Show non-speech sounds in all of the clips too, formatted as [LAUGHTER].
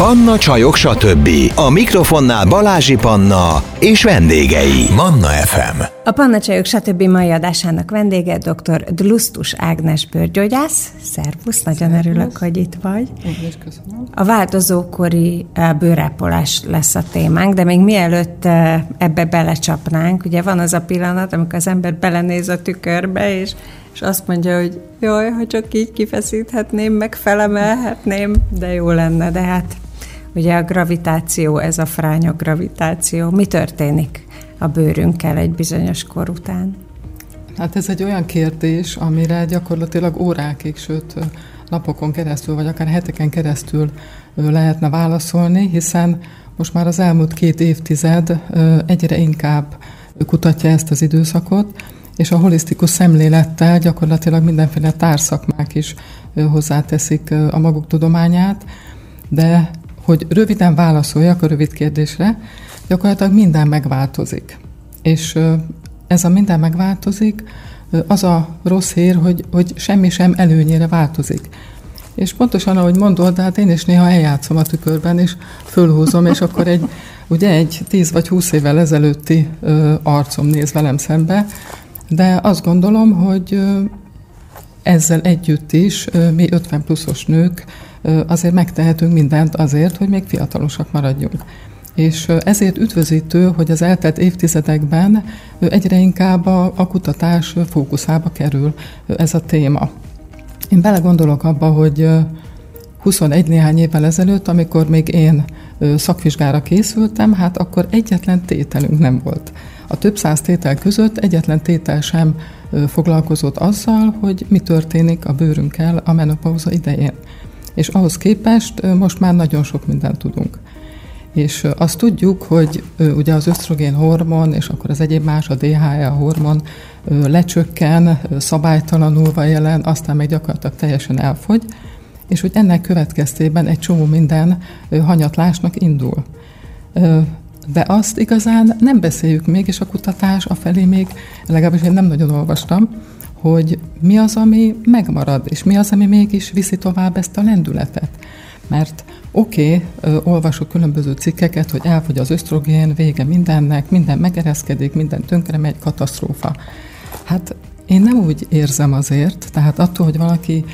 Panna Csajok, stb. A mikrofonnál Balázsi Panna és vendégei. Manna FM. A Panna Csajok, stb. mai adásának vendége dr. Dlusztus Ágnes bőrgyógyász. Szervusz, nagyon Szervusz. örülök, hogy itt vagy. Én köszönöm. A változókori eh, bőrápolás lesz a témánk, de még mielőtt eh, ebbe belecsapnánk, ugye van az a pillanat, amikor az ember belenéz a tükörbe, és és azt mondja, hogy jaj, ha csak így kifeszíthetném, meg felemelhetném, de jó lenne, de hát ugye a gravitáció, ez a fránya gravitáció. Mi történik a bőrünkkel egy bizonyos kor után? Hát ez egy olyan kérdés, amire gyakorlatilag órákig, sőt napokon keresztül, vagy akár heteken keresztül lehetne válaszolni, hiszen most már az elmúlt két évtized egyre inkább kutatja ezt az időszakot, és a holisztikus szemlélettel gyakorlatilag mindenféle társzakmák is hozzáteszik a maguk tudományát, de hogy röviden válaszoljak a rövid kérdésre, gyakorlatilag minden megváltozik. És ez a minden megváltozik, az a rossz hír, hogy, hogy semmi sem előnyére változik. És pontosan ahogy mondod, de hát én is néha eljátszom a tükörben, és fölhúzom, és akkor egy, [LAUGHS] ugye egy 10 vagy 20 évvel ezelőtti ö, arcom néz velem szembe, de azt gondolom, hogy ezzel együtt is mi 50 pluszos nők azért megtehetünk mindent azért, hogy még fiatalosak maradjunk. És ezért üdvözítő, hogy az eltelt évtizedekben egyre inkább a, a kutatás fókuszába kerül ez a téma. Én belegondolok abba, hogy 21 néhány évvel ezelőtt, amikor még én szakvizsgára készültem, hát akkor egyetlen tételünk nem volt. A több száz tétel között egyetlen tétel sem foglalkozott azzal, hogy mi történik a bőrünkkel a menopauza idején. És ahhoz képest most már nagyon sok mindent tudunk. És azt tudjuk, hogy ugye az ösztrogén hormon, és akkor az egyéb más, a DHA hormon lecsökken, szabálytalanulva jelen, aztán meg gyakorlatilag teljesen elfogy, és hogy ennek következtében egy csomó minden hanyatlásnak indul. De azt igazán nem beszéljük még, és a kutatás a felé még, legalábbis én nem nagyon olvastam, hogy mi az, ami megmarad, és mi az, ami mégis viszi tovább ezt a lendületet. Mert oké, okay, olvasok különböző cikkeket, hogy elfogy az ösztrogén, vége mindennek, minden megereszkedik, minden tönkre megy, katasztrófa. Hát én nem úgy érzem azért, tehát attól, hogy valaki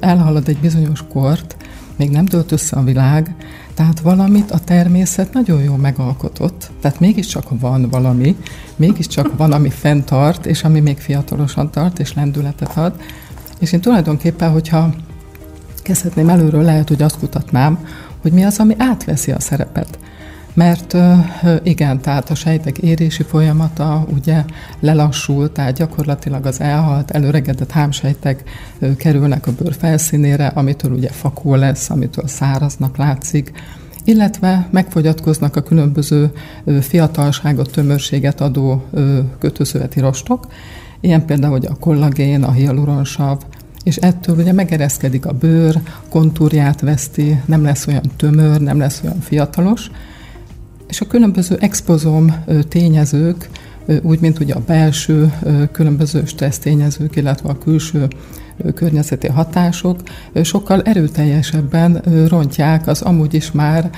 elhalad egy bizonyos kort, még nem tölt össze a világ, tehát valamit a természet nagyon jól megalkotott, tehát mégiscsak van valami, mégiscsak van, ami fenntart, és ami még fiatalosan tart, és lendületet ad. És én tulajdonképpen, hogyha kezdhetném előről, lehet, hogy azt kutatnám, hogy mi az, ami átveszi a szerepet. Mert igen, tehát a sejtek érési folyamata ugye lelassul, tehát gyakorlatilag az elhalt, előregedett hámsejtek kerülnek a bőr felszínére, amitől ugye fakó lesz, amitől száraznak látszik, illetve megfogyatkoznak a különböző fiatalságot, tömörséget adó kötőszöveti rostok, ilyen például hogy a kollagén, a hialuronsav, és ettől ugye megereszkedik a bőr, kontúrját veszti, nem lesz olyan tömör, nem lesz olyan fiatalos, és a különböző expozom tényezők, úgy, mint ugye a belső különböző stressz tényezők, illetve a külső környezeti hatások sokkal erőteljesebben rontják az amúgy is már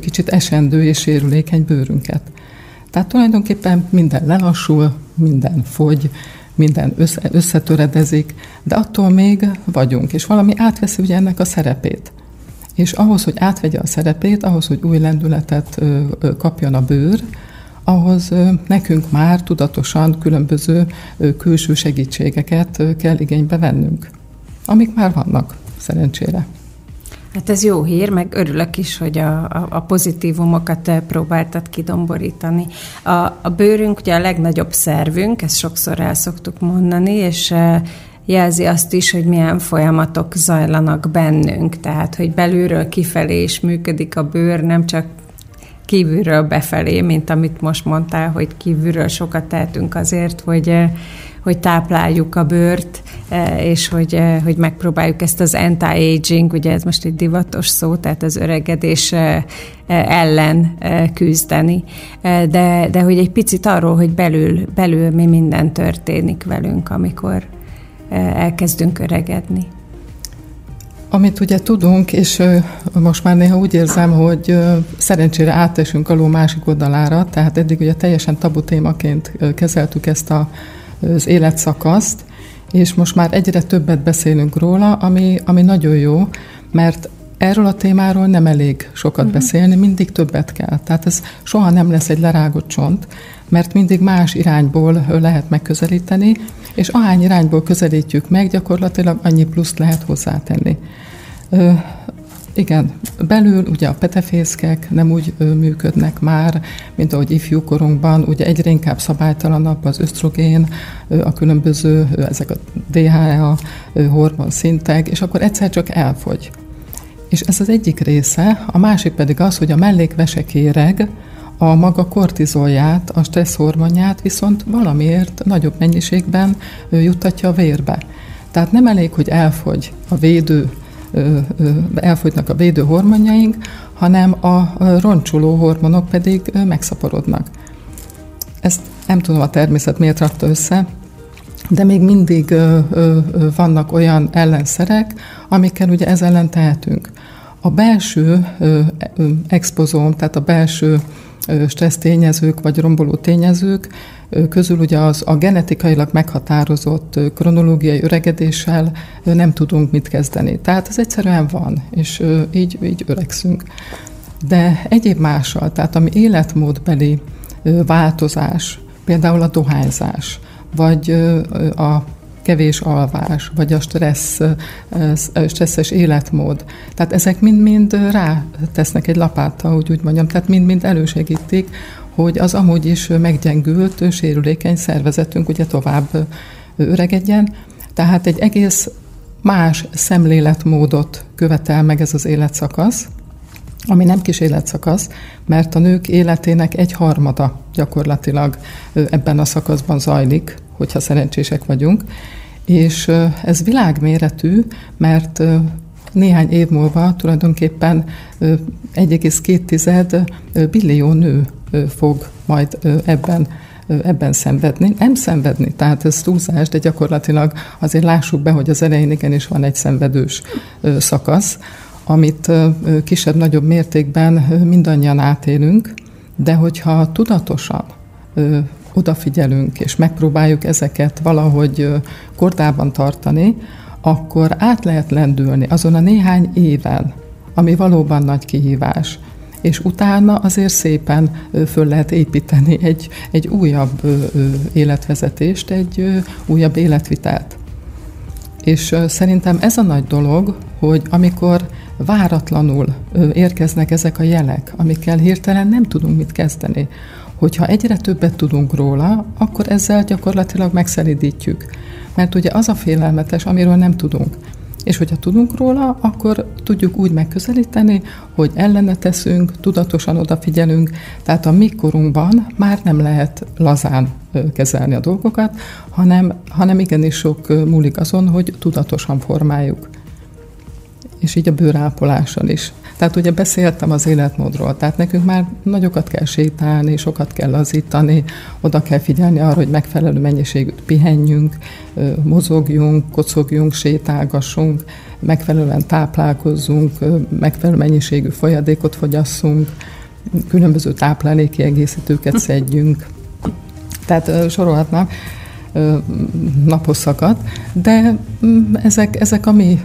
kicsit esendő és sérülékeny bőrünket. Tehát tulajdonképpen minden lelassul, minden fogy, minden össze, összetöredezik, de attól még vagyunk, és valami átveszi ugye ennek a szerepét. És ahhoz, hogy átvegye a szerepét, ahhoz, hogy új lendületet kapjon a bőr, ahhoz nekünk már tudatosan különböző külső segítségeket kell igénybe vennünk, amik már vannak, szerencsére. Hát ez jó hír, meg örülök is, hogy a, a, a pozitívumokat próbáltad kidomborítani. A, a bőrünk ugye a legnagyobb szervünk, ezt sokszor el szoktuk mondani, és jelzi azt is, hogy milyen folyamatok zajlanak bennünk, tehát hogy belülről kifelé is működik a bőr, nem csak kívülről befelé, mint amit most mondtál, hogy kívülről sokat tehetünk azért, hogy, eh, hogy tápláljuk a bőrt, eh, és hogy, eh, hogy megpróbáljuk ezt az anti-aging, ugye ez most egy divatos szó, tehát az öregedés ellen küzdeni, de, de hogy egy picit arról, hogy belül, belül mi minden történik velünk, amikor elkezdünk öregedni. Amit ugye tudunk, és most már néha úgy érzem, hogy szerencsére átesünk a ló másik oldalára, tehát eddig ugye teljesen tabu témaként kezeltük ezt a, az életszakaszt, és most már egyre többet beszélünk róla, ami, ami nagyon jó, mert erről a témáról nem elég sokat uh-huh. beszélni, mindig többet kell. Tehát ez soha nem lesz egy lerágott csont, mert mindig más irányból lehet megközelíteni, és ahány irányból közelítjük meg, gyakorlatilag annyi pluszt lehet hozzátenni. Ö, igen, belül ugye a petefészkek nem úgy ö, működnek már, mint ahogy ifjúkorunkban, ugye egyre inkább szabálytalanabb az ösztrogén, ö, a különböző, ö, ezek a DHA hormon szintek, és akkor egyszer csak elfogy. És ez az egyik része, a másik pedig az, hogy a mellékvesekéreg, a maga kortizolját, a stresszhormonját viszont valamiért nagyobb mennyiségben juttatja a vérbe. Tehát nem elég, hogy elfogy a védő, elfogynak a védő hormonjaink, hanem a roncsoló hormonok pedig megszaporodnak. Ezt nem tudom a természet miért rakta össze, de még mindig vannak olyan ellenszerek, amikkel ugye ez ellen tehetünk. A belső expozóm, tehát a belső stressz tényezők vagy romboló tényezők közül ugye az a genetikailag meghatározott kronológiai öregedéssel nem tudunk mit kezdeni. Tehát ez egyszerűen van, és így, így öregszünk. De egyéb mással, tehát ami életmódbeli változás, például a dohányzás, vagy a kevés alvás, vagy a stressz, stresszes életmód. Tehát ezek mind-mind rá tesznek egy lapáttal, hogy úgy mondjam, tehát mind-mind elősegítik, hogy az amúgy is meggyengült, sérülékeny szervezetünk ugye tovább öregedjen. Tehát egy egész más szemléletmódot követel meg ez az életszakasz, ami nem kis életszakasz, mert a nők életének egy harmada gyakorlatilag ebben a szakaszban zajlik, hogyha szerencsések vagyunk, és ez világméretű, mert néhány év múlva tulajdonképpen 1,2 billió nő fog majd ebben ebben szenvedni. Nem szenvedni, tehát ez túlzás, de gyakorlatilag azért lássuk be, hogy az elején igenis van egy szenvedős szakasz, amit kisebb-nagyobb mértékben mindannyian átélünk, de hogyha tudatosan odafigyelünk, és megpróbáljuk ezeket valahogy kordában tartani, akkor át lehet lendülni azon a néhány éven, ami valóban nagy kihívás. És utána azért szépen föl lehet építeni egy, egy újabb életvezetést, egy újabb életvitelt. És szerintem ez a nagy dolog, hogy amikor váratlanul érkeznek ezek a jelek, amikkel hirtelen nem tudunk mit kezdeni, hogyha egyre többet tudunk róla, akkor ezzel gyakorlatilag megszelidítjük. Mert ugye az a félelmetes, amiről nem tudunk. És hogyha tudunk róla, akkor tudjuk úgy megközelíteni, hogy ellene teszünk, tudatosan odafigyelünk, tehát a mi korunkban már nem lehet lazán kezelni a dolgokat, hanem, hanem igenis sok múlik azon, hogy tudatosan formáljuk. És így a bőrápolással is. Tehát ugye beszéltem az életmódról, tehát nekünk már nagyokat kell sétálni, sokat kell lazítani, oda kell figyelni arra, hogy megfelelő mennyiségűt pihenjünk, mozogjunk, kocogjunk, sétálgassunk, megfelelően táplálkozzunk, megfelelő mennyiségű folyadékot fogyasszunk, különböző táplálékiegészítőket [LAUGHS] szedjünk. Tehát sorolhatnám naposzakat, de mm, ezek, ezek a mi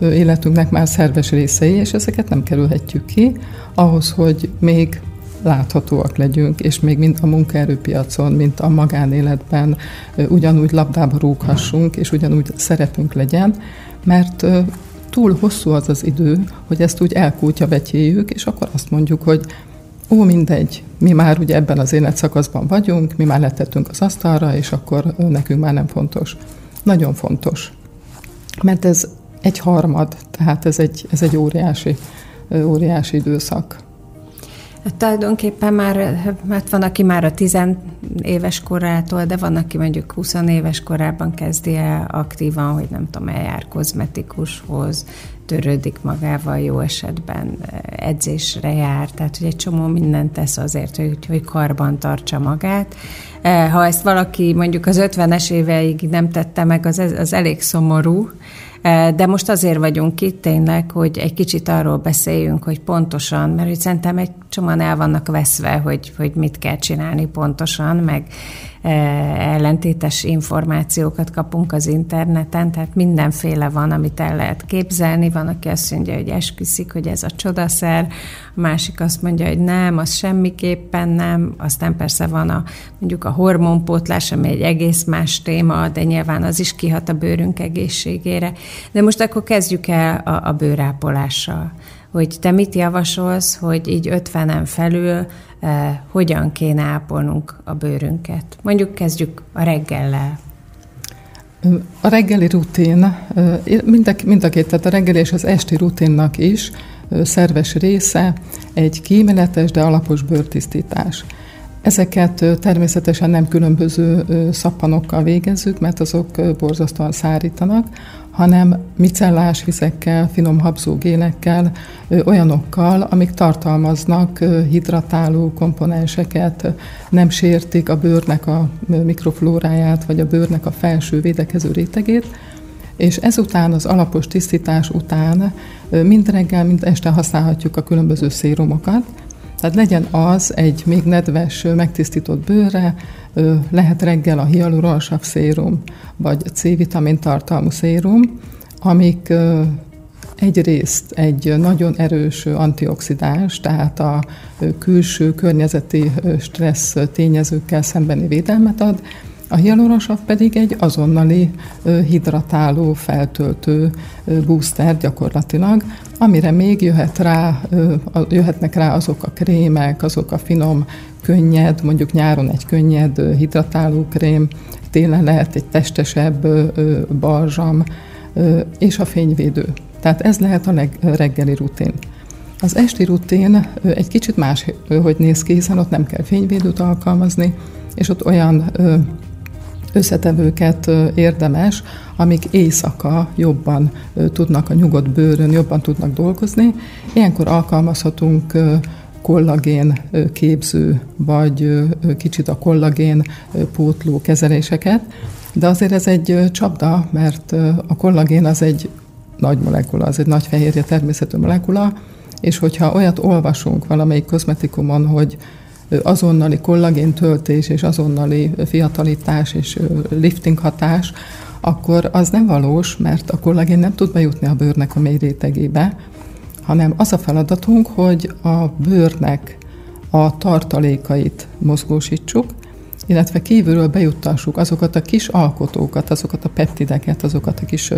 életünknek már szerves részei, és ezeket nem kerülhetjük ki ahhoz, hogy még láthatóak legyünk, és még mind a munkaerőpiacon, mint a magánéletben ugyanúgy labdába rúghassunk, és ugyanúgy szerepünk legyen, mert túl hosszú az az idő, hogy ezt úgy elkútja betyéljük, és akkor azt mondjuk, hogy ó, mindegy, mi már ugye ebben az életszakaszban vagyunk, mi már letettünk az asztalra, és akkor nekünk már nem fontos. Nagyon fontos. Mert ez egy harmad, tehát ez egy, ez egy óriási, óriási időszak. Hát tulajdonképpen már, hát van, aki már a 10 éves korától, de van, aki mondjuk 20 éves korában kezdi el aktívan, hogy nem tudom, eljár kozmetikushoz, törődik magával jó esetben, edzésre jár, tehát hogy egy csomó mindent tesz azért, hogy, hogy karban tartsa magát. Ha ezt valaki mondjuk az 50-es éveig nem tette meg, az, az elég szomorú, De most azért vagyunk itt tényleg, hogy egy kicsit arról beszéljünk, hogy pontosan, mert hogy szerintem egy csomóan el vannak veszve, hogy, hogy mit kell csinálni pontosan, meg ellentétes információkat kapunk az interneten, tehát mindenféle van, amit el lehet képzelni. Van, aki azt mondja, hogy esküszik, hogy ez a csodaszer, a másik azt mondja, hogy nem, az semmiképpen nem. Aztán persze van a, mondjuk a hormonpótlás, ami egy egész más téma, de nyilván az is kihat a bőrünk egészségére. De most akkor kezdjük el a, a bőrápolással hogy te mit javasolsz, hogy így 50-en felül eh, hogyan kéne ápolnunk a bőrünket. Mondjuk kezdjük a reggellel. A reggeli rutin, eh, mind a, mind a két, tehát a reggeli és az esti rutinnak is eh, szerves része egy kíméletes, de alapos bőrtisztítás. Ezeket természetesen nem különböző szappanokkal végezzük, mert azok borzasztóan szárítanak, hanem micellás vizekkel, finom habzógélekkel, olyanokkal, amik tartalmaznak hidratáló komponenseket, nem sértik a bőrnek a mikroflóráját, vagy a bőrnek a felső védekező rétegét, és ezután, az alapos tisztítás után mind reggel, mind este használhatjuk a különböző szérumokat, tehát legyen az egy még nedves, megtisztított bőrre, lehet reggel a hialuronsav szérum, vagy C-vitamin tartalmú szérum, amik egyrészt egy nagyon erős antioxidáns, tehát a külső környezeti stressz tényezőkkel szembeni védelmet ad, a hialuronsav pedig egy azonnali hidratáló, feltöltő booster gyakorlatilag, amire még jöhet rá, jöhetnek rá azok a krémek, azok a finom, könnyed, mondjuk nyáron egy könnyed hidratáló krém, télen lehet egy testesebb balzsam, és a fényvédő. Tehát ez lehet a reggeli rutin. Az esti rutin egy kicsit más, hogy néz ki, hiszen ott nem kell fényvédőt alkalmazni, és ott olyan összetevőket érdemes, amik éjszaka jobban tudnak a nyugodt bőrön, jobban tudnak dolgozni. Ilyenkor alkalmazhatunk kollagén képző, vagy kicsit a kollagén pótló kezeléseket, de azért ez egy csapda, mert a kollagén az egy nagy molekula, az egy nagy fehérje természetű molekula, és hogyha olyat olvasunk valamelyik kozmetikumon, hogy azonnali kollagén töltés és azonnali fiatalítás és lifting hatás, akkor az nem valós, mert a kollagén nem tud bejutni a bőrnek a mély rétegébe, hanem az a feladatunk, hogy a bőrnek a tartalékait mozgósítsuk, illetve kívülről bejuttassuk azokat a kis alkotókat, azokat a peptideket, azokat a kis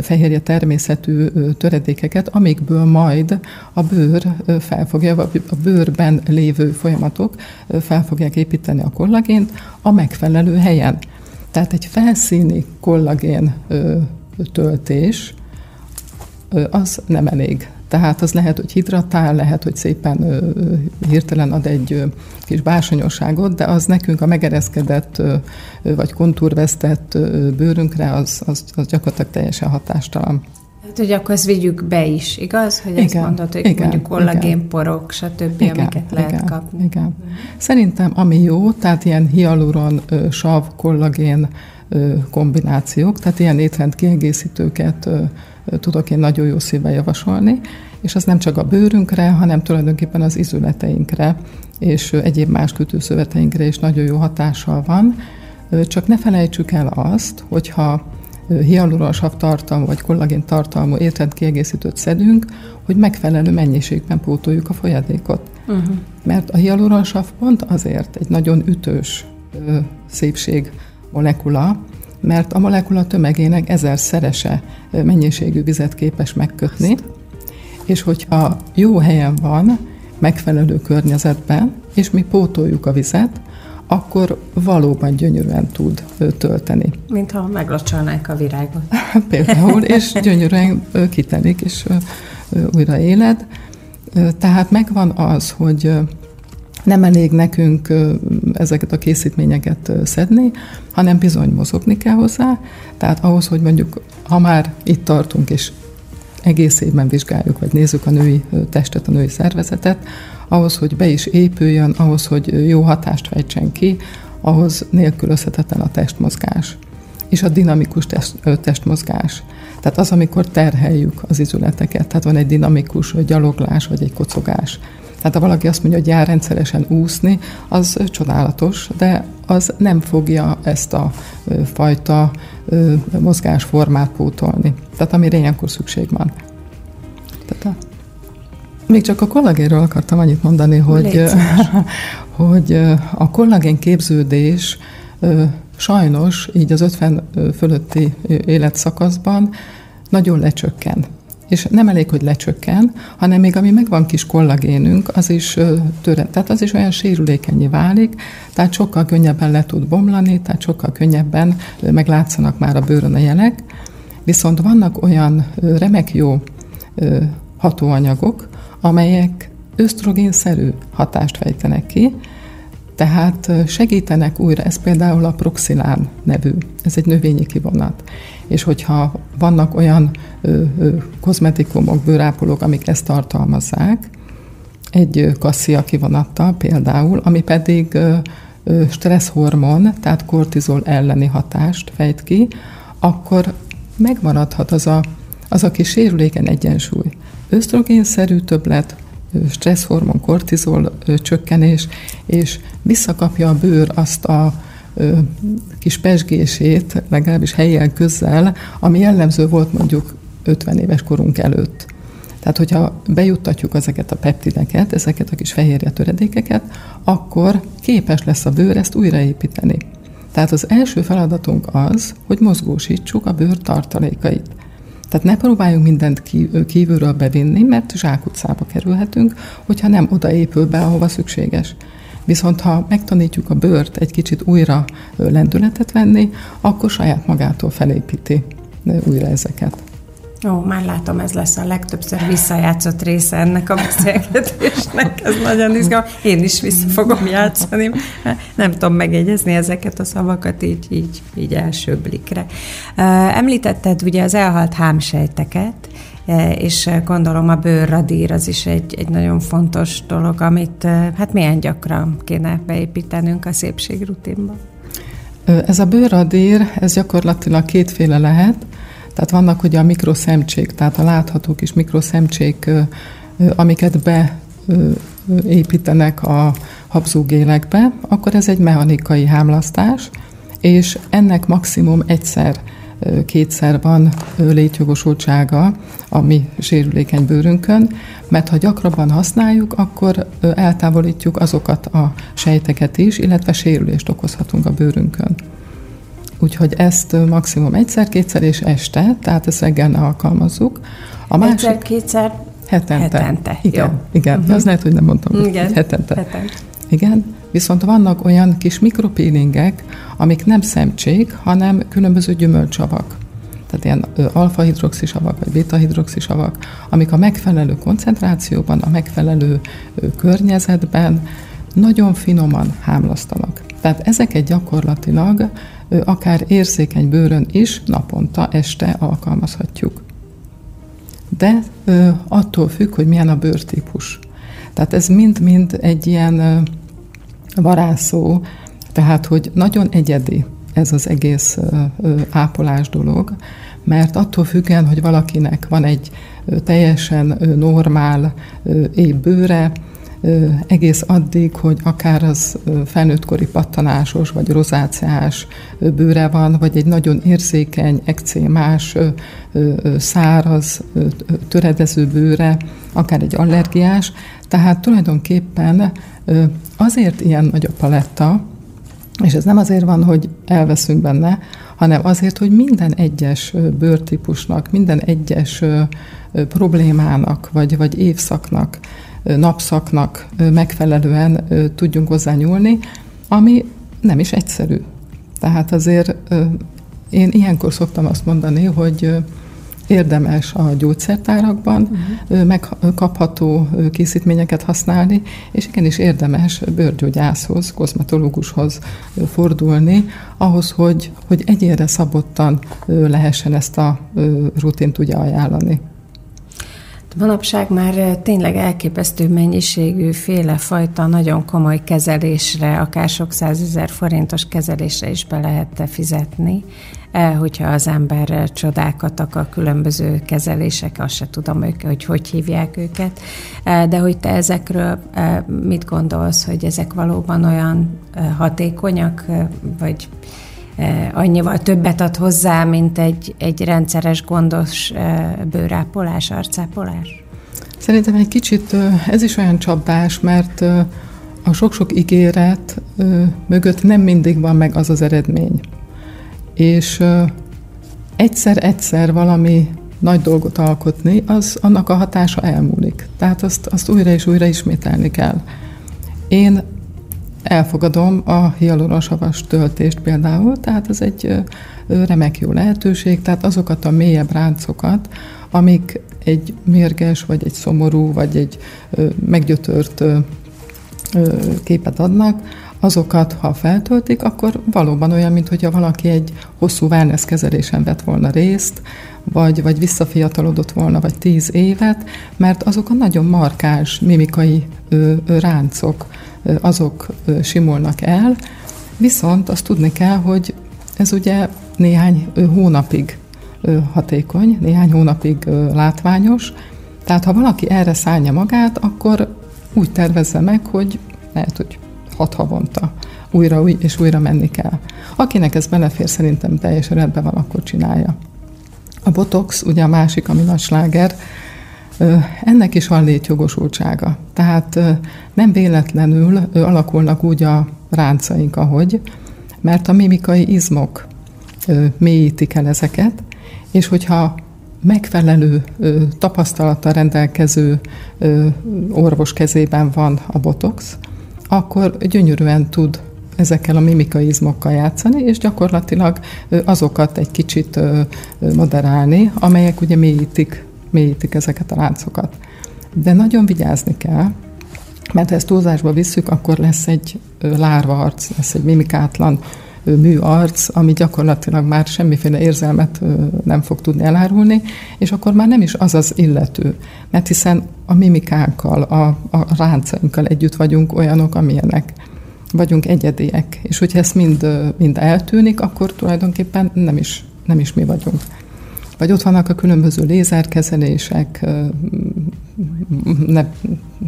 fehérje természetű töredékeket, amikből majd a bőr felfogja, a bőrben lévő folyamatok fel fogják építeni a kollagént a megfelelő helyen. Tehát egy felszíni kollagén töltés az nem elég. Tehát az lehet, hogy hidratál, lehet, hogy szépen ö, hirtelen ad egy ö, kis bársonyosságot, de az nekünk a megereszkedett ö, vagy kontúrvesztett ö, bőrünkre az, az, az gyakorlatilag teljesen hatástalan. Hát, hogy akkor ezt vigyük be is, igaz? Hogy igen, ezt mondod, hogy igen, mondjuk kollagénporok, stb., igen, amiket lehet igen, kapni. Igen. Szerintem ami jó, tehát ilyen hialuron, sav, kollagén kombinációk, tehát ilyen étrend kiegészítőket tudok én nagyon jó szívvel javasolni, és az nem csak a bőrünkre, hanem tulajdonképpen az izületeinkre és egyéb más kötőszöveteinkre is nagyon jó hatással van. Csak ne felejtsük el azt, hogyha hialuronsav tartalmú vagy kollagén tartalmú étrendkiegészítőt szedünk, hogy megfelelő mennyiségben pótoljuk a folyadékot. Uh-huh. Mert a hialuronsav pont azért egy nagyon ütős szépség molekula, mert a molekula tömegének ezer szerese mennyiségű vizet képes megkötni, és hogyha jó helyen van, megfelelő környezetben, és mi pótoljuk a vizet, akkor valóban gyönyörűen tud tölteni. Mintha meglocsolnánk a virágot. [LAUGHS] Például, és [LAUGHS] gyönyörűen kitelik, és újra éled. Tehát megvan az, hogy nem elég nekünk ezeket a készítményeket szedni, hanem bizony mozogni kell hozzá. Tehát ahhoz, hogy mondjuk, ha már itt tartunk, és egész évben vizsgáljuk, vagy nézzük a női testet, a női szervezetet, ahhoz, hogy be is épüljön, ahhoz, hogy jó hatást fejtsen ki, ahhoz nélkülözhetetlen a testmozgás és a dinamikus test, testmozgás. Tehát az, amikor terheljük az izületeket, tehát van egy dinamikus gyaloglás vagy egy kocogás. Tehát ha valaki azt mondja, hogy jár rendszeresen úszni, az csodálatos, de az nem fogja ezt a fajta mozgásformát pótolni. Tehát amire ilyenkor szükség van. Tehát a, még csak a kollagénről akartam annyit mondani, hogy, [LAUGHS] hogy a kollagén képződés sajnos így az 50 fölötti életszakaszban nagyon lecsökken. És nem elég, hogy lecsökken, hanem még ami megvan kis kollagénünk, az is töre, tehát az is olyan sérülékenyé válik, tehát sokkal könnyebben le tud bomlani, tehát sokkal könnyebben meglátszanak már a bőrön a jelek. Viszont vannak olyan remek jó hatóanyagok, amelyek ösztrogénszerű hatást fejtenek ki, tehát segítenek újra, ez például a proxilán nevű, ez egy növényi kivonat. És hogyha vannak olyan ö, ö, kozmetikumok, bőrápolók, amik ezt tartalmazzák, egy kasszia kivonattal például, ami pedig ö, ö, stresszhormon, tehát kortizol elleni hatást fejt ki, akkor megmaradhat az a, az a kis sérüléken egyensúly. Ösztrogénszerű többlet, stresszhormon, kortizol csökkenés, és visszakapja a bőr azt a kis pesgését, legalábbis helyjel közel, ami jellemző volt mondjuk 50 éves korunk előtt. Tehát, hogyha bejuttatjuk ezeket a peptideket, ezeket a kis fehérje töredékeket, akkor képes lesz a bőr ezt újraépíteni. Tehát az első feladatunk az, hogy mozgósítsuk a bőr tartalékait. Tehát ne próbáljunk mindent kívülről bevinni, mert zsákutcába kerülhetünk, hogyha nem odaépül be, ahova szükséges. Viszont ha megtanítjuk a bőrt egy kicsit újra lendületet venni, akkor saját magától felépíti újra ezeket. Ó, már látom, ez lesz a legtöbbször visszajátszott része ennek a beszélgetésnek. Ez nagyon izgalmas. Én is vissza fogom játszani. Nem tudom megjegyezni ezeket a szavakat így, így, így első blikre. Említetted ugye az elhalt hámsejteket, és gondolom a bőrradír az is egy, egy nagyon fontos dolog, amit hát milyen gyakran kéne beépítenünk a szépségrutinba. Ez a bőrradír, ez gyakorlatilag kétféle lehet. Tehát vannak ugye a mikroszemcsék, tehát a látható kis mikroszemcsék, amiket beépítenek a habzógélekbe, akkor ez egy mechanikai hámlasztás, és ennek maximum egyszer kétszer van létjogosultsága a mi sérülékeny bőrünkön, mert ha gyakrabban használjuk, akkor eltávolítjuk azokat a sejteket is, illetve sérülést okozhatunk a bőrünkön. Úgyhogy ezt maximum egyszer-kétszer és este, tehát ezt reggel alkalmazzuk. A másik... Egyszer-kétszer hetente. Hetente, igen, jó. Igen, uh-huh. az lehet, hogy nem mondtam. Igen, hetente. hetente. Igen, viszont vannak olyan kis mikropílingek, amik nem szemcsék, hanem különböző gyümölcsavak. Tehát ilyen alfa-hidroxisavak vagy beta-hidroxisavak, amik a megfelelő koncentrációban, a megfelelő környezetben nagyon finoman hámlasztanak. Tehát ezeket gyakorlatilag akár érzékeny bőrön is naponta, este alkalmazhatjuk. De attól függ, hogy milyen a bőrtípus. Tehát ez mind-mind egy ilyen varázszó, tehát hogy nagyon egyedi ez az egész ápolás dolog, mert attól függően, hogy valakinek van egy teljesen normál épp bőre, egész addig, hogy akár az felnőttkori pattanásos vagy rozáciás bőre van, vagy egy nagyon érzékeny, ekcémás, száraz, töredező bőre, akár egy allergiás. Tehát tulajdonképpen azért ilyen nagy a paletta, és ez nem azért van, hogy elveszünk benne, hanem azért, hogy minden egyes bőrtípusnak, minden egyes problémának, vagy, vagy évszaknak napszaknak megfelelően tudjunk hozzányúlni, ami nem is egyszerű. Tehát azért én ilyenkor szoktam azt mondani, hogy érdemes a gyógyszertárakban uh-huh. megkapható készítményeket használni, és igenis érdemes bőrgyógyászhoz, kozmetológushoz fordulni, ahhoz, hogy, hogy egyénre szabottan lehessen ezt a rutint ugye ajánlani. Manapság már tényleg elképesztő mennyiségű féle fajta nagyon komoly kezelésre, akár sok százezer forintos kezelésre is be lehet fizetni, hogyha az ember csodákat akar, különböző kezelések, azt se tudom, ők, hogy hogy hívják őket, de hogy te ezekről mit gondolsz, hogy ezek valóban olyan hatékonyak, vagy annyival többet ad hozzá, mint egy, egy rendszeres, gondos bőrápolás, arcápolás? Szerintem egy kicsit ez is olyan csapás, mert a sok-sok ígéret mögött nem mindig van meg az az eredmény. És egyszer-egyszer valami nagy dolgot alkotni, az annak a hatása elmúlik. Tehát azt, azt újra és újra ismételni kell. Én elfogadom a hialuronasavas töltést például, tehát ez egy remek jó lehetőség, tehát azokat a mélyebb ráncokat, amik egy mérges, vagy egy szomorú, vagy egy meggyötört képet adnak, azokat, ha feltöltik, akkor valóban olyan, mintha valaki egy hosszú wellness kezelésen vett volna részt, vagy, vagy visszafiatalodott volna, vagy tíz évet, mert azok a nagyon markáns mimikai ö, ö, ráncok, azok simulnak el, viszont azt tudni kell, hogy ez ugye néhány hónapig hatékony, néhány hónapig látványos, tehát ha valaki erre szállja magát, akkor úgy tervezze meg, hogy lehet, hogy hat havonta újra és újra menni kell. Akinek ez belefér, szerintem teljesen rendben van, akkor csinálja. A botox, ugye a másik, ami nagy sláger, ennek is van létjogosultsága. Tehát nem véletlenül alakulnak úgy a ráncaink, ahogy, mert a mimikai izmok mélyítik el ezeket, és hogyha megfelelő tapasztalattal rendelkező orvos kezében van a botox, akkor gyönyörűen tud ezekkel a mimikai izmokkal játszani, és gyakorlatilag azokat egy kicsit moderálni, amelyek ugye mélyítik, mélyítik ezeket a láncokat. De nagyon vigyázni kell, mert ha ezt túlzásba visszük, akkor lesz egy lárva arc, lesz egy mimikátlan műarc, ami gyakorlatilag már semmiféle érzelmet nem fog tudni elárulni, és akkor már nem is az az illető, mert hiszen a mimikánkkal, a, a ráncainkkal együtt vagyunk olyanok, amilyenek vagyunk egyediek, és hogyha ez mind, mind eltűnik, akkor tulajdonképpen nem is, nem is mi vagyunk. Vagy ott vannak a különböző lézerkezelések, ne,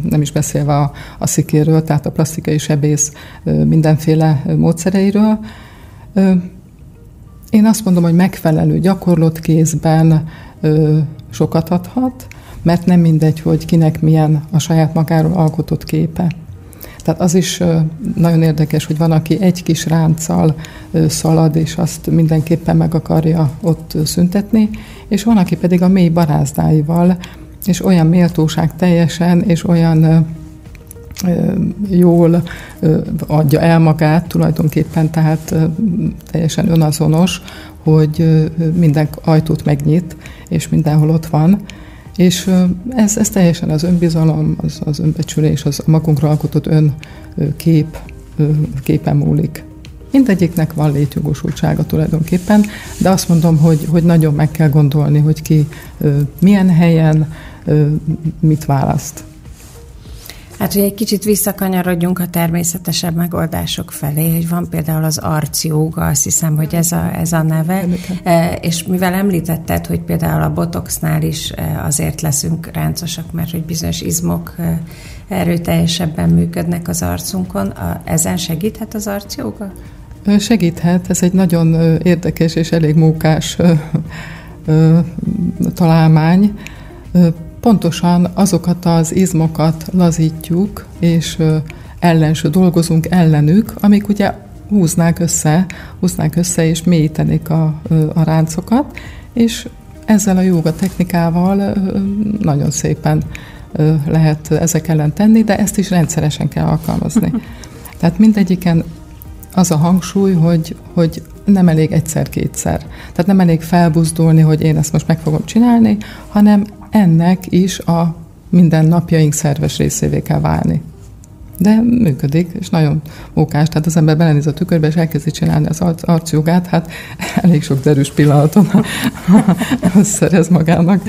nem is beszélve a, a szikéről, tehát a plastikai sebész mindenféle módszereiről. Én azt mondom, hogy megfelelő gyakorlott kézben sokat adhat, mert nem mindegy, hogy kinek milyen a saját magáról alkotott képe. Tehát az is nagyon érdekes, hogy van, aki egy kis ránccal szalad, és azt mindenképpen meg akarja ott szüntetni, és van, aki pedig a mély barázdáival, és olyan méltóság teljesen, és olyan jól adja el magát tulajdonképpen, tehát teljesen önazonos, hogy minden ajtót megnyit, és mindenhol ott van. És ez, ez teljesen az önbizalom, az, az önbecsülés, az a magunkra alkotott önkép képen múlik. Mindegyiknek van létjogosultsága tulajdonképpen, de azt mondom, hogy, hogy nagyon meg kell gondolni, hogy ki milyen helyen mit választ. Hát, hogy egy kicsit visszakanyarodjunk a természetesebb megoldások felé, hogy van például az arcjóga, azt hiszem, hogy ez a, ez a neve, e, és mivel említetted, hogy például a botoxnál is e, azért leszünk ráncosak, mert hogy bizonyos izmok e, erőteljesebben működnek az arcunkon, a, ezen segíthet az arcjóga? Segíthet, ez egy nagyon érdekes és elég mókás találmány pontosan azokat az izmokat lazítjuk, és ellenső dolgozunk ellenük, amik ugye húznák össze, húznák össze és mélyítenék a, a ráncokat, és ezzel a jóga technikával nagyon szépen lehet ezek ellen tenni, de ezt is rendszeresen kell alkalmazni. [LAUGHS] Tehát mindegyiken az a hangsúly, hogy, hogy nem elég egyszer-kétszer. Tehát nem elég felbuzdulni, hogy én ezt most meg fogom csinálni, hanem ennek is a mindennapjaink szerves részévé kell válni. De működik, és nagyon mókás. Tehát az ember belenéz a tükörbe, és elkezdi csinálni az arc, arcjogát, hát [LAUGHS] elég sok derűs pillanaton [LAUGHS] szerez magának.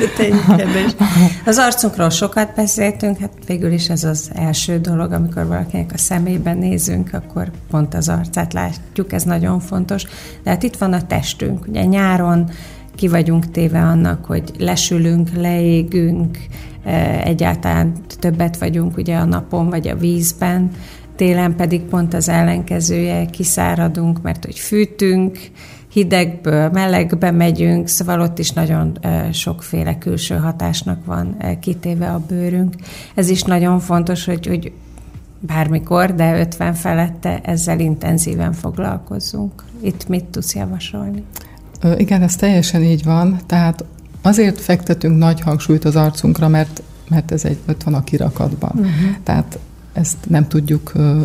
Az arcunkról sokat beszéltünk, hát végül is ez az első dolog, amikor valakinek a szemében nézünk, akkor pont az arcát látjuk, ez nagyon fontos. De hát itt van a testünk. Ugye nyáron ki vagyunk téve annak, hogy lesülünk, leégünk, egyáltalán többet vagyunk ugye a napon vagy a vízben, télen pedig pont az ellenkezője, kiszáradunk, mert hogy fűtünk, hidegből melegbe megyünk, szóval ott is nagyon sokféle külső hatásnak van kitéve a bőrünk. Ez is nagyon fontos, hogy, hogy bármikor, de 50 felette ezzel intenzíven foglalkozzunk. Itt mit tudsz javasolni? Igen, ez teljesen így van. Tehát azért fektetünk nagy hangsúlyt az arcunkra, mert, mert ez egy, ott van a kirakatban. Uh-huh. Tehát ezt nem tudjuk ö,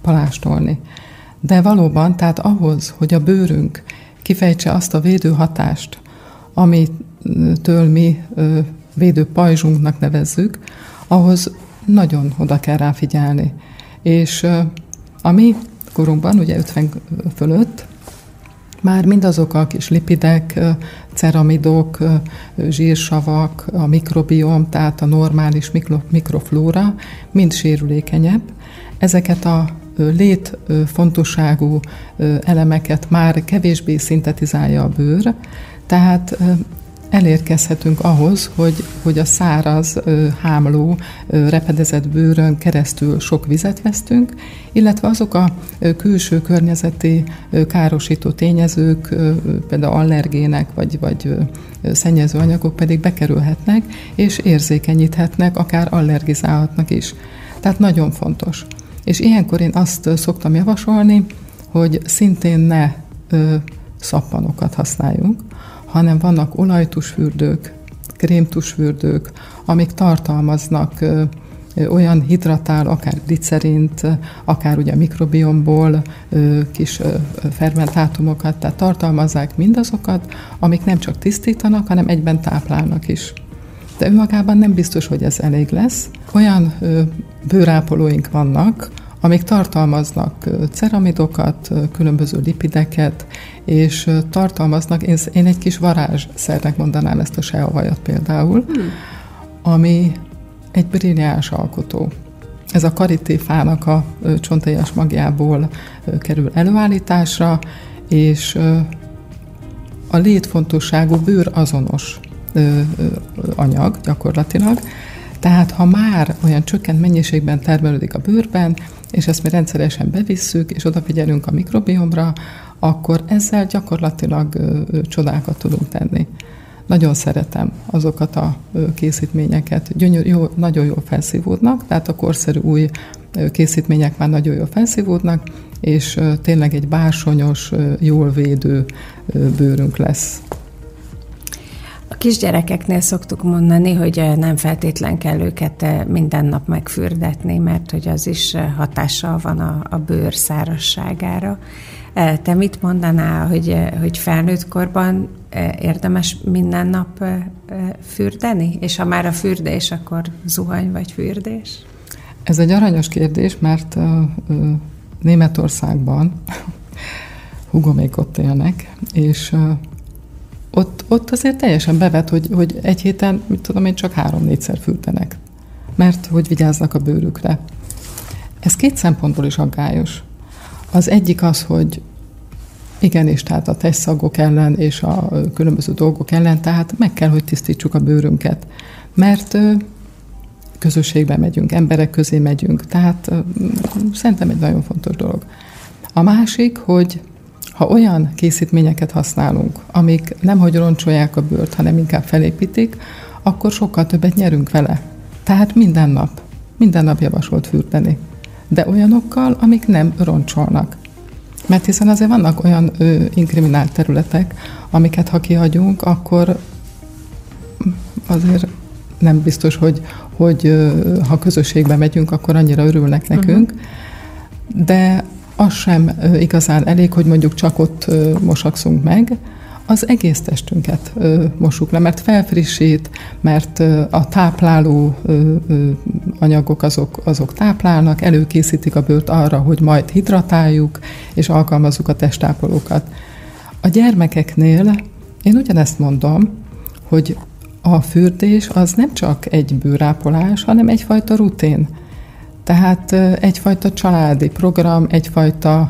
palástolni. De valóban, tehát ahhoz, hogy a bőrünk kifejtse azt a védőhatást, amitől mi ö, védő pajzsunknak nevezzük, ahhoz nagyon oda kell rá figyelni. És a mi korunkban, ugye 50 fölött, már mindazok a kis lipidek, ceramidok, zsírsavak, a mikrobiom, tehát a normális mikroflóra mind sérülékenyebb. Ezeket a létfontosságú elemeket már kevésbé szintetizálja a bőr, tehát elérkezhetünk ahhoz, hogy, hogy a száraz, hámló, repedezett bőrön keresztül sok vizet vesztünk, illetve azok a külső környezeti károsító tényezők, például allergének vagy, vagy szennyező anyagok pedig bekerülhetnek, és érzékenyíthetnek, akár allergizálhatnak is. Tehát nagyon fontos. És ilyenkor én azt szoktam javasolni, hogy szintén ne szappanokat használjunk, hanem vannak olajtusfürdők, krémtusfürdők, amik tartalmaznak olyan hidratál, akár glicerint, akár ugye mikrobiomból kis fermentátumokat, tehát tartalmazzák mindazokat, amik nem csak tisztítanak, hanem egyben táplálnak is. De önmagában nem biztos, hogy ez elég lesz. Olyan bőrápolóink vannak, amik tartalmaznak ceramidokat, különböző lipideket, és tartalmaznak, én, egy kis varázsszernek mondanám ezt a seavajat például, hmm. ami egy brilliáns alkotó. Ez a karitéfának a csontéjas magjából kerül előállításra, és a létfontosságú bőr azonos anyag gyakorlatilag, tehát ha már olyan csökkent mennyiségben termelődik a bőrben, és ezt mi rendszeresen bevisszük, és odafigyelünk a mikrobiomra, akkor ezzel gyakorlatilag csodákat tudunk tenni. Nagyon szeretem azokat a készítményeket. Gyönyör, jó, nagyon jól felszívódnak, tehát a korszerű új készítmények már nagyon jól felszívódnak, és tényleg egy bársonyos, jól védő bőrünk lesz. Kisgyerekeknél szoktuk mondani, hogy nem feltétlen kell őket minden nap megfürdetni, mert hogy az is hatással van a, a bőr szárasságára. Te mit mondanál, hogy, hogy felnőtt korban érdemes minden nap fürdeni? És ha már a fürdés, akkor zuhany vagy fürdés? Ez egy aranyos kérdés, mert Németországban [LAUGHS] hugomék ott élnek, és ott, ott azért teljesen bevet, hogy, hogy egy héten, mit tudom én, csak három-négyszer fürtenek, mert hogy vigyáznak a bőrükre. Ez két szempontból is aggályos. Az egyik az, hogy igenis, tehát a testszagok ellen és a különböző dolgok ellen, tehát meg kell, hogy tisztítsuk a bőrünket. Mert közösségbe megyünk, emberek közé megyünk, tehát szerintem egy nagyon fontos dolog. A másik, hogy ha olyan készítményeket használunk, amik nem hogy roncsolják a bőrt, hanem inkább felépítik, akkor sokkal többet nyerünk vele. Tehát minden nap, minden nap javasolt fürdeni. De olyanokkal, amik nem roncsolnak. Mert hiszen azért vannak olyan ö, inkriminált területek, amiket ha kihagyunk, akkor azért nem biztos, hogy, hogy ha közösségbe megyünk, akkor annyira örülnek nekünk. Uh-huh. De az sem igazán elég, hogy mondjuk csak ott mosakszunk meg. az egész testünket ö, mossuk le, mert felfrissít, mert a tápláló anyagok azok, azok táplálnak, előkészítik a bőrt arra, hogy majd hidratáljuk, és alkalmazzuk a testápolókat. A gyermekeknél én ugyanezt mondom, hogy a fürdés az nem csak egy bőrápolás, hanem egyfajta rutin. Tehát egyfajta családi program, egyfajta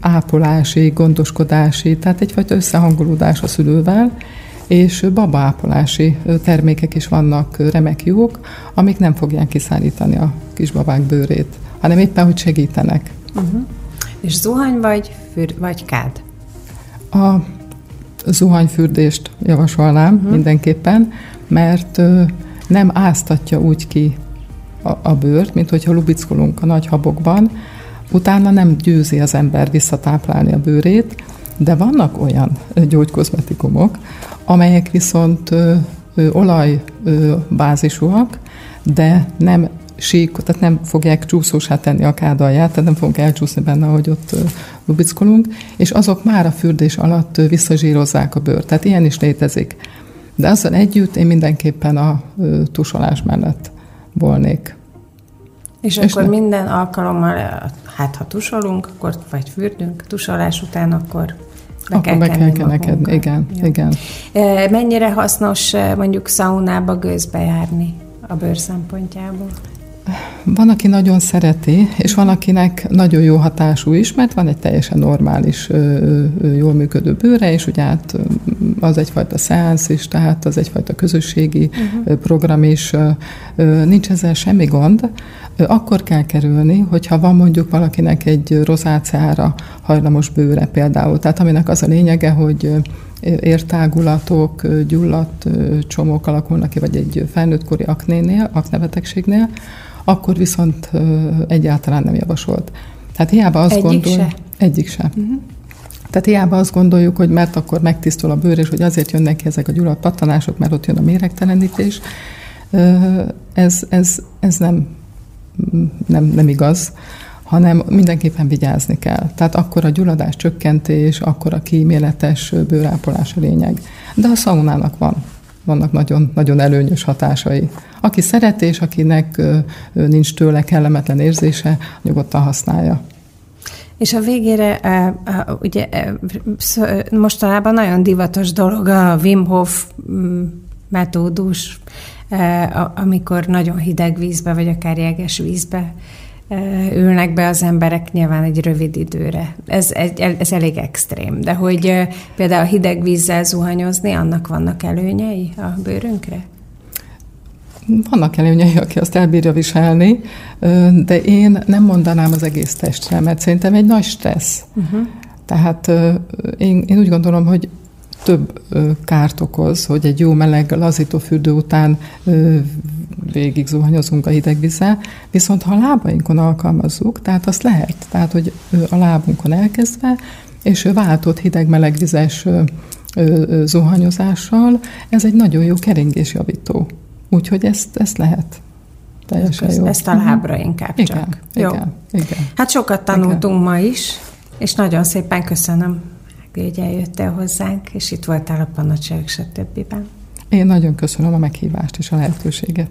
ápolási, gondoskodási, tehát egyfajta összehangolódás a szülővel, és babaápolási termékek is vannak remek jók, amik nem fogják kiszállítani a kisbabák bőrét, hanem éppen, hogy segítenek. Uh-huh. És zuhany vagy, fürd, vagy kád? A zuhanyfürdést javasolnám uh-huh. mindenképpen, mert nem áztatja úgy ki a, a bőrt, mint hogyha lubickolunk a nagy habokban, utána nem győzi az ember visszatáplálni a bőrét, de vannak olyan gyógykozmetikumok, amelyek viszont olajbázisúak, de nem sík, tehát nem fogják csúszósá tenni a kádalját, tehát nem fogunk elcsúszni benne, hogy ott lubickolunk, és azok már a fürdés alatt visszazsírozzák a bőrt. Tehát ilyen is létezik. De azzal együtt én mindenképpen a tusolás mellett volnék. És, és akkor ne... minden alkalommal, hát ha tusolunk, akkor vagy fürdünk, tusolás után, akkor be akkor kell be kell kenekedni, igen, ja. igen. Mennyire hasznos mondjuk szaunába gőzbe járni a bőr szempontjából? Van, aki nagyon szereti, és van, akinek nagyon jó hatású is, mert van egy teljesen normális, jól működő bőre, és ugye hát az egyfajta szeánsz is, tehát az egyfajta közösségi uh-huh. program is. Nincs ezzel semmi gond. Akkor kell kerülni, hogyha van mondjuk valakinek egy rozáciára hajlamos bőre például, tehát aminek az a lényege, hogy értágulatok, gyulladt csomók alakulnak ki, vagy egy felnőttkori aknénél, aknebetegségnél, akkor viszont egyáltalán nem javasolt. Tehát hiába azt egyik gondol, se? Egyik se. Uh-huh. Tehát hiába azt gondoljuk, hogy mert akkor megtisztul a bőr, és hogy azért jönnek ki ezek a gyulladt pattanások, mert ott jön a méregtelenítés. Ez, ez, ez nem, nem, nem igaz, hanem mindenképpen vigyázni kell. Tehát akkor a gyulladás csökkentés, akkor a kíméletes bőrápolás a lényeg. De a szaunának van vannak nagyon, nagyon előnyös hatásai. Aki szeret és akinek nincs tőle kellemetlen érzése, nyugodtan használja. És a végére, ugye mostanában nagyon divatos dolog a Wim Hof mm, metódus, amikor nagyon hideg vízbe, vagy akár jeges vízbe ülnek be az emberek nyilván egy rövid időre. Ez, ez elég extrém, de hogy például hideg vízzel zuhanyozni, annak vannak előnyei a bőrünkre? Vannak előnyei, aki azt elbírja viselni, de én nem mondanám az egész testre, mert szerintem egy nagy stressz. Uh-huh. Tehát én, én úgy gondolom, hogy több kárt okoz, hogy egy jó meleg lazító fürdő után végig zuhanyozunk a hideg vízzel, viszont ha a lábainkon alkalmazzuk, tehát azt lehet, tehát hogy a lábunkon elkezdve, és váltott hideg-meleg vizes zuhanyozással, ez egy nagyon jó keringésjavító. Úgyhogy ezt, ezt lehet. Teljesen ezt, jó. Ezt a lábra inkább igen, csak. Igen, jó. igen. Hát sokat tanultunk igen. ma is, és nagyon szépen köszönöm, hogy eljöttél hozzánk, és itt voltál a panacságok, stb. Én nagyon köszönöm a meghívást és a lehetőséget.